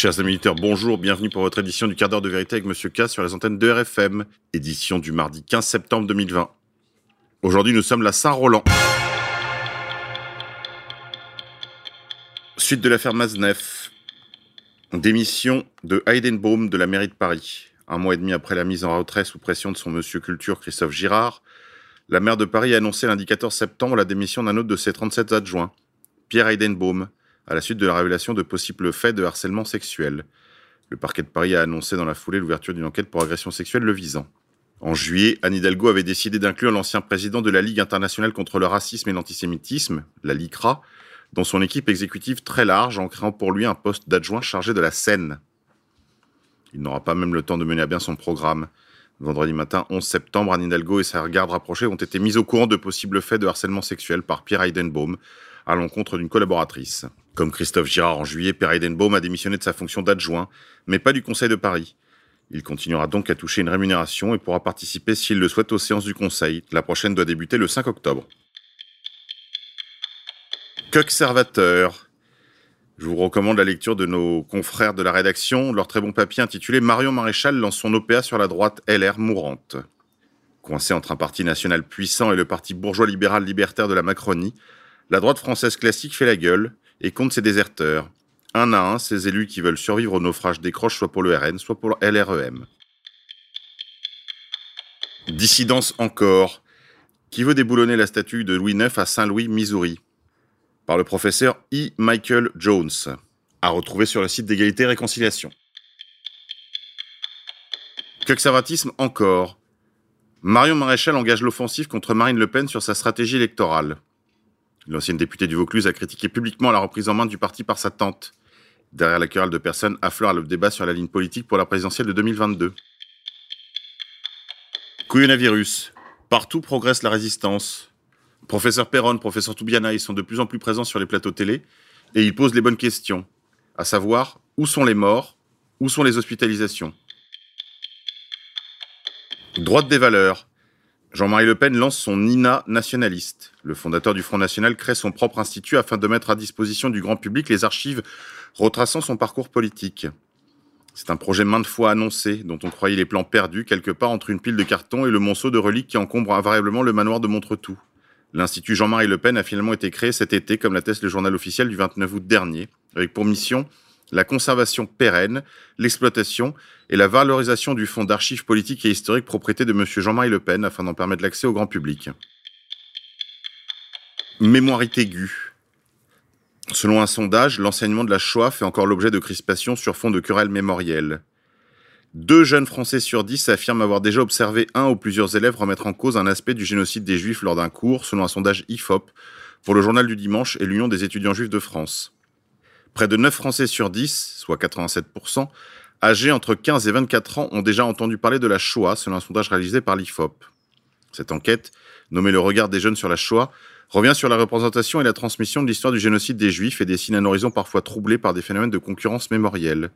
Chers amis auditeurs, bonjour, bienvenue pour votre édition du quart d'heure de vérité avec Monsieur K sur les antennes de RFM, édition du mardi 15 septembre 2020. Aujourd'hui, nous sommes la Saint-Roland. Suite de l'affaire Maznef. Démission de Heidenbaum de la mairie de Paris. Un mois et demi après la mise en retrait sous pression de son monsieur culture Christophe Girard, la maire de Paris a annoncé lundi 14 septembre la démission d'un autre de ses 37 adjoints, Pierre Heidenbaum, à la suite de la révélation de possibles faits de harcèlement sexuel. Le parquet de Paris a annoncé dans la foulée l'ouverture d'une enquête pour agression sexuelle le visant. En juillet, Anne Hidalgo avait décidé d'inclure l'ancien président de la Ligue internationale contre le racisme et l'antisémitisme, la LICRA, dans son équipe exécutive très large en créant pour lui un poste d'adjoint chargé de la scène. Il n'aura pas même le temps de mener à bien son programme. Vendredi matin 11 septembre, Anne Hidalgo et sa garde rapprochée ont été mis au courant de possibles faits de harcèlement sexuel par Pierre Heidenbaum à l'encontre d'une collaboratrice. Comme Christophe Girard en juillet, Heidenbaum a démissionné de sa fonction d'adjoint, mais pas du Conseil de Paris. Il continuera donc à toucher une rémunération et pourra participer s'il le souhaite aux séances du Conseil. La prochaine doit débuter le 5 octobre. Qu'observateur. Je vous recommande la lecture de nos confrères de la rédaction, leur très bon papier intitulé Marion Maréchal lance son OPA sur la droite LR mourante. Coincé entre un parti national puissant et le parti bourgeois libéral libertaire de la Macronie, la droite française classique fait la gueule et compte ses déserteurs. Un à un, ces élus qui veulent survivre au naufrage décrochent soit pour le RN, soit pour le LREM. Dissidence encore. Qui veut déboulonner la statue de Louis IX à Saint-Louis, Missouri? Par le professeur E. Michael Jones, à retrouver sur le site d'égalité et réconciliation. Conservatisme encore? Marion Maréchal engage l'offensive contre Marine Le Pen sur sa stratégie électorale. L'ancienne députée du Vaucluse a critiqué publiquement la reprise en main du parti par sa tante. Derrière la querelle de personnes affleure le débat sur la ligne politique pour la présidentielle de 2022. Couillonavirus. Partout progresse la résistance. Professeur Perron, professeur Toubiana, ils sont de plus en plus présents sur les plateaux télé et ils posent les bonnes questions. À savoir, où sont les morts? Où sont les hospitalisations? Droite des valeurs. Jean-Marie Le Pen lance son INA nationaliste. Le fondateur du Front National crée son propre institut afin de mettre à disposition du grand public les archives retraçant son parcours politique. C'est un projet maintes fois annoncé, dont on croyait les plans perdus quelque part entre une pile de cartons et le monceau de reliques qui encombre invariablement le manoir de Montretout. L'Institut Jean-Marie Le Pen a finalement été créé cet été, comme l'atteste le journal officiel du 29 août dernier, avec pour mission la conservation pérenne, l'exploitation et la valorisation du fonds d'archives politiques et historiques propriété de M. Jean-Marie Le Pen afin d'en permettre l'accès au grand public. Mémoirité aiguë. Selon un sondage, l'enseignement de la Shoah fait encore l'objet de crispations sur fond de querelles mémorielles. Deux jeunes Français sur dix affirment avoir déjà observé un ou plusieurs élèves remettre en cause un aspect du génocide des Juifs lors d'un cours, selon un sondage IFOP, pour le journal du dimanche et l'Union des étudiants juifs de France. Près de 9 Français sur 10, soit 87%, âgés entre 15 et 24 ans ont déjà entendu parler de la Shoah, selon un sondage réalisé par l'IFOP. Cette enquête, nommée Le regard des jeunes sur la Shoah, revient sur la représentation et la transmission de l'histoire du génocide des Juifs et dessine un horizon parfois troublé par des phénomènes de concurrence mémorielle.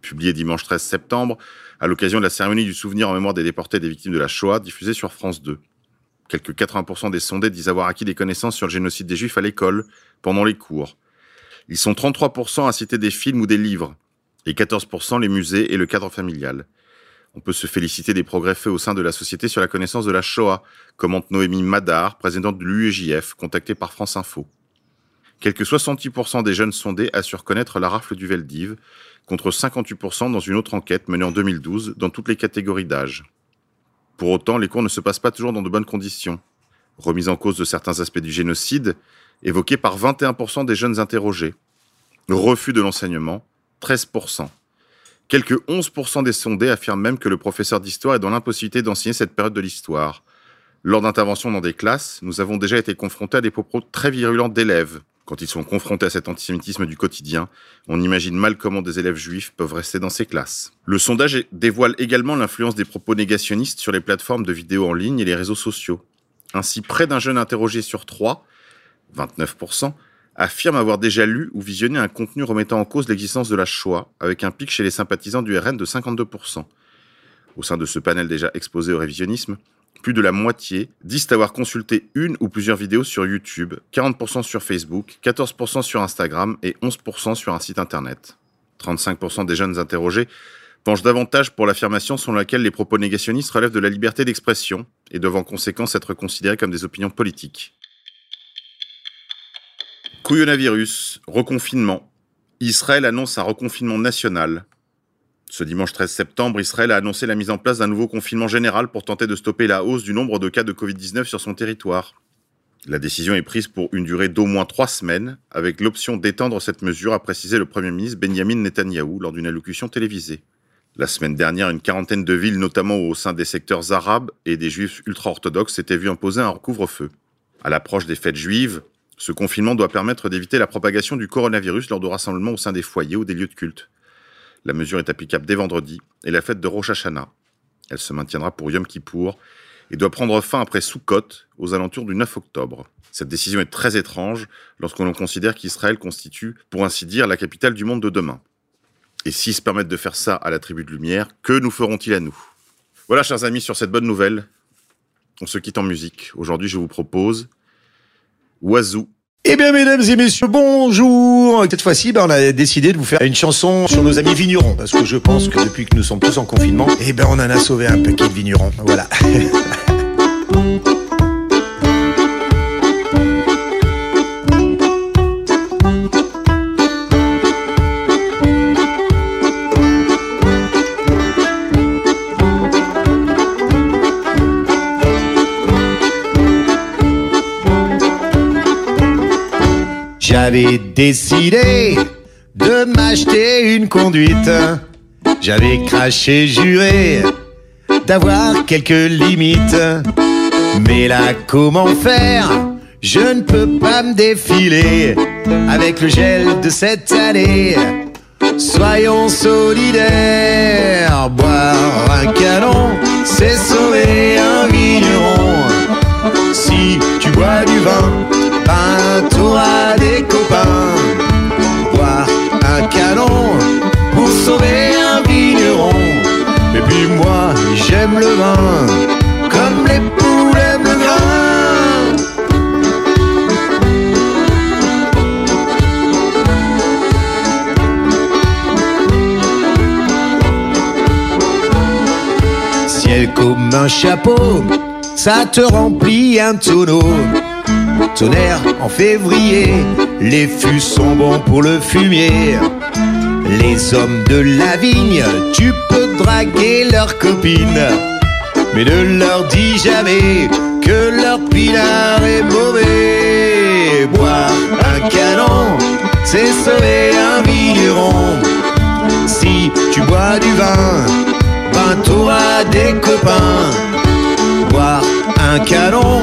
Publié dimanche 13 septembre, à l'occasion de la cérémonie du souvenir en mémoire des déportés et des victimes de la Shoah, diffusée sur France 2. Quelques 80% des sondés disent avoir acquis des connaissances sur le génocide des Juifs à l'école, pendant les cours. Ils sont 33% à citer des films ou des livres, et 14% les musées et le cadre familial. On peut se féliciter des progrès faits au sein de la société sur la connaissance de la Shoah, commente Noémie Madar, présidente de l'UEJF, contactée par France Info. Quelques 68% des jeunes sondés assurent connaître la rafle du Veldiv, contre 58% dans une autre enquête menée en 2012 dans toutes les catégories d'âge. Pour autant, les cours ne se passent pas toujours dans de bonnes conditions. Remise en cause de certains aspects du génocide, évoqué par 21% des jeunes interrogés. Refus de l'enseignement, 13%. Quelques 11% des sondés affirment même que le professeur d'histoire est dans l'impossibilité d'enseigner cette période de l'histoire. Lors d'interventions dans des classes, nous avons déjà été confrontés à des propos très virulents d'élèves. Quand ils sont confrontés à cet antisémitisme du quotidien, on imagine mal comment des élèves juifs peuvent rester dans ces classes. Le sondage dévoile également l'influence des propos négationnistes sur les plateformes de vidéos en ligne et les réseaux sociaux. Ainsi, près d'un jeune interrogé sur trois 29%, affirment avoir déjà lu ou visionné un contenu remettant en cause l'existence de la Shoah, avec un pic chez les sympathisants du RN de 52%. Au sein de ce panel déjà exposé au révisionnisme, plus de la moitié disent avoir consulté une ou plusieurs vidéos sur YouTube, 40% sur Facebook, 14% sur Instagram et 11% sur un site internet. 35% des jeunes interrogés penchent davantage pour l'affirmation selon laquelle les propos négationnistes relèvent de la liberté d'expression et doivent en conséquence être considérés comme des opinions politiques. Couillonavirus, reconfinement. Israël annonce un reconfinement national. Ce dimanche 13 septembre, Israël a annoncé la mise en place d'un nouveau confinement général pour tenter de stopper la hausse du nombre de cas de Covid-19 sur son territoire. La décision est prise pour une durée d'au moins trois semaines, avec l'option d'étendre cette mesure, a précisé le Premier ministre Benjamin Netanyahou lors d'une allocution télévisée. La semaine dernière, une quarantaine de villes, notamment au sein des secteurs arabes et des juifs ultra-orthodoxes, s'étaient vues imposer un couvre-feu. À l'approche des fêtes juives, ce confinement doit permettre d'éviter la propagation du coronavirus lors de rassemblements au sein des foyers ou des lieux de culte. La mesure est applicable dès vendredi et la fête de Rosh Hashanah. Elle se maintiendra pour Yom Kippour et doit prendre fin après Sukkot aux alentours du 9 octobre. Cette décision est très étrange lorsque l'on considère qu'Israël constitue, pour ainsi dire, la capitale du monde de demain. Et s'ils se permettent de faire ça à la tribu de lumière, que nous feront-ils à nous? Voilà, chers amis, sur cette bonne nouvelle, on se quitte en musique. Aujourd'hui, je vous propose Oiseau. Eh bien, mesdames et messieurs, bonjour Cette fois-ci, ben, on a décidé de vous faire une chanson sur nos amis vignerons. Parce que je pense que depuis que nous sommes tous en confinement, eh ben, on en a sauvé un paquet de vignerons. Voilà. J'avais décidé de m'acheter une conduite. J'avais craché, juré d'avoir quelques limites. Mais là, comment faire? Je ne peux pas me défiler avec le gel de cette année. Soyons solidaires, boire un canon, c'est sauver le vin, comme les poules aiment le. Ciel comme un chapeau, ça te remplit un tonneau. Tonnerre en février, les fûts sont bons pour le fumier. Les hommes de la vigne, tu peux draguer leurs copines, mais ne leur dis jamais que leur pinard est mauvais. Boire un canon, c'est sauver un vigneron. Si tu bois du vin, ben t'auras des copains. Boire un canon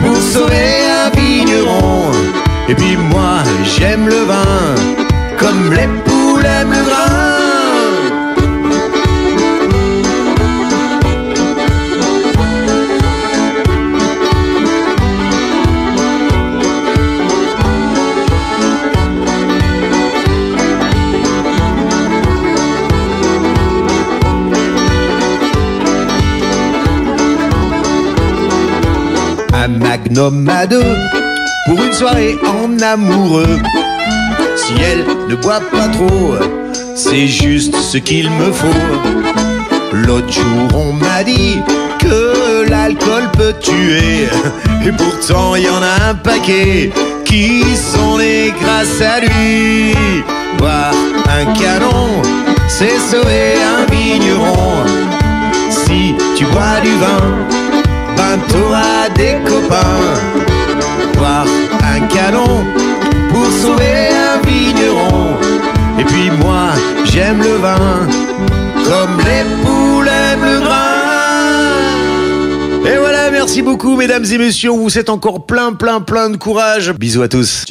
pour sauver un vigneron. Et puis moi, j'aime le vin, comme les un magnum pour une soirée en amoureux. Ne boit pas trop, c'est juste ce qu'il me faut. L'autre jour, on m'a dit que l'alcool peut tuer, et pourtant il y en a un paquet qui sont nés grâce à lui. Boire un canon, c'est sauver un vigneron. Si tu bois du vin, ben t'auras des copains. Boire un canon pour sauver merci beaucoup, mesdames et messieurs. Vous êtes encore plein, plein, plein de courage. Bisous à tous.